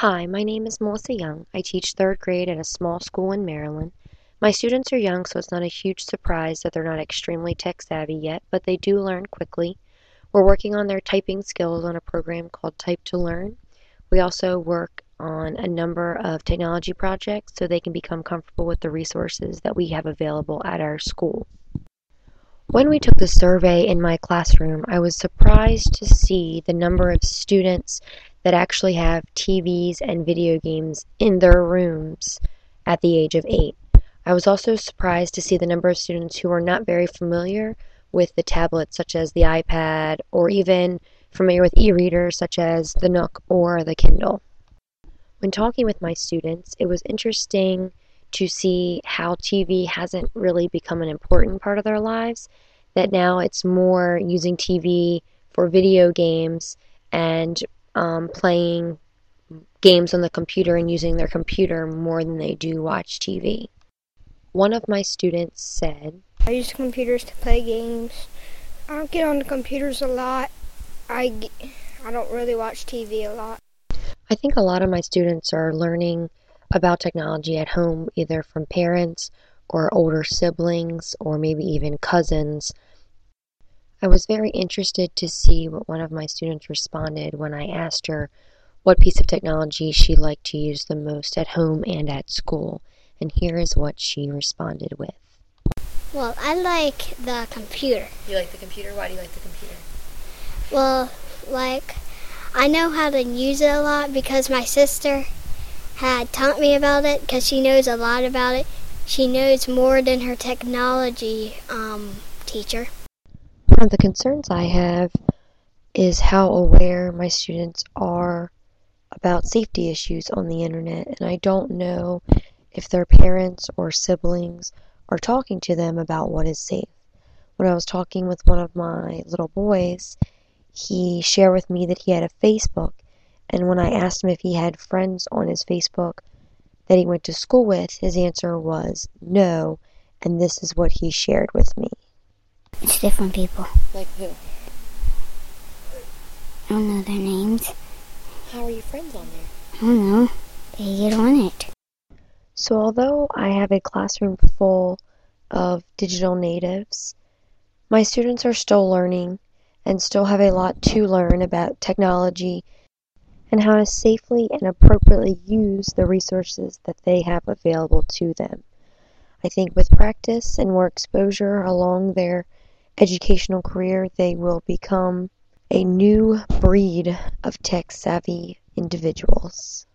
Hi, my name is Melissa Young. I teach third grade at a small school in Maryland. My students are young, so it's not a huge surprise that they're not extremely tech savvy yet, but they do learn quickly. We're working on their typing skills on a program called Type to Learn. We also work on a number of technology projects so they can become comfortable with the resources that we have available at our school. When we took the survey in my classroom, I was surprised to see the number of students that actually have TVs and video games in their rooms at the age of 8. I was also surprised to see the number of students who are not very familiar with the tablets such as the iPad or even familiar with e-readers such as the Nook or the Kindle. When talking with my students, it was interesting to see how TV hasn't really become an important part of their lives, that now it's more using TV for video games and um, playing games on the computer and using their computer more than they do watch TV. One of my students said, I use computers to play games. I don't get on the computers a lot. I, I don't really watch TV a lot. I think a lot of my students are learning about technology at home, either from parents or older siblings or maybe even cousins. I was very interested to see what one of my students responded when I asked her what piece of technology she liked to use the most at home and at school, and here is what she responded with. Well, I like the computer. You like the computer? Why do you like the computer? Well, like, I know how to use it a lot because my sister had taught me about it because she knows a lot about it. She knows more than her technology um, teacher. One of the concerns I have is how aware my students are about safety issues on the internet, and I don't know if their parents or siblings are talking to them about what is safe. When I was talking with one of my little boys, he shared with me that he had a Facebook and when I asked him if he had friends on his Facebook that he went to school with, his answer was no, and this is what he shared with me. It's different people. Like who? I don't know their names. How are you friends on there? I don't know. They get on it. So, although I have a classroom full of digital natives, my students are still learning and still have a lot to learn about technology and how to safely and appropriately use the resources that they have available to them. I think with practice and more exposure along their educational career, they will become a new breed of tech savvy individuals.